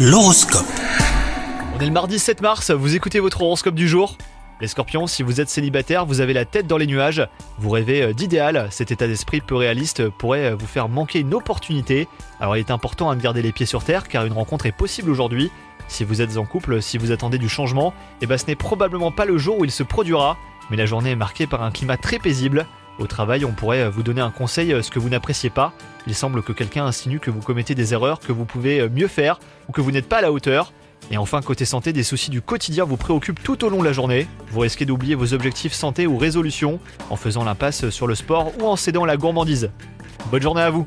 L'horoscope. On est le mardi 7 mars, vous écoutez votre horoscope du jour Les scorpions, si vous êtes célibataire, vous avez la tête dans les nuages, vous rêvez euh, d'idéal, cet état d'esprit peu réaliste pourrait euh, vous faire manquer une opportunité. Alors il est important de garder les pieds sur terre car une rencontre est possible aujourd'hui. Si vous êtes en couple, si vous attendez du changement, eh ben ce n'est probablement pas le jour où il se produira, mais la journée est marquée par un climat très paisible. Au travail, on pourrait euh, vous donner un conseil, ce que vous n'appréciez pas. Il semble que quelqu'un insinue que vous commettez des erreurs, que vous pouvez mieux faire, ou que vous n'êtes pas à la hauteur. Et enfin, côté santé, des soucis du quotidien vous préoccupent tout au long de la journée. Vous risquez d'oublier vos objectifs santé ou résolutions en faisant l'impasse sur le sport ou en cédant la gourmandise. Bonne journée à vous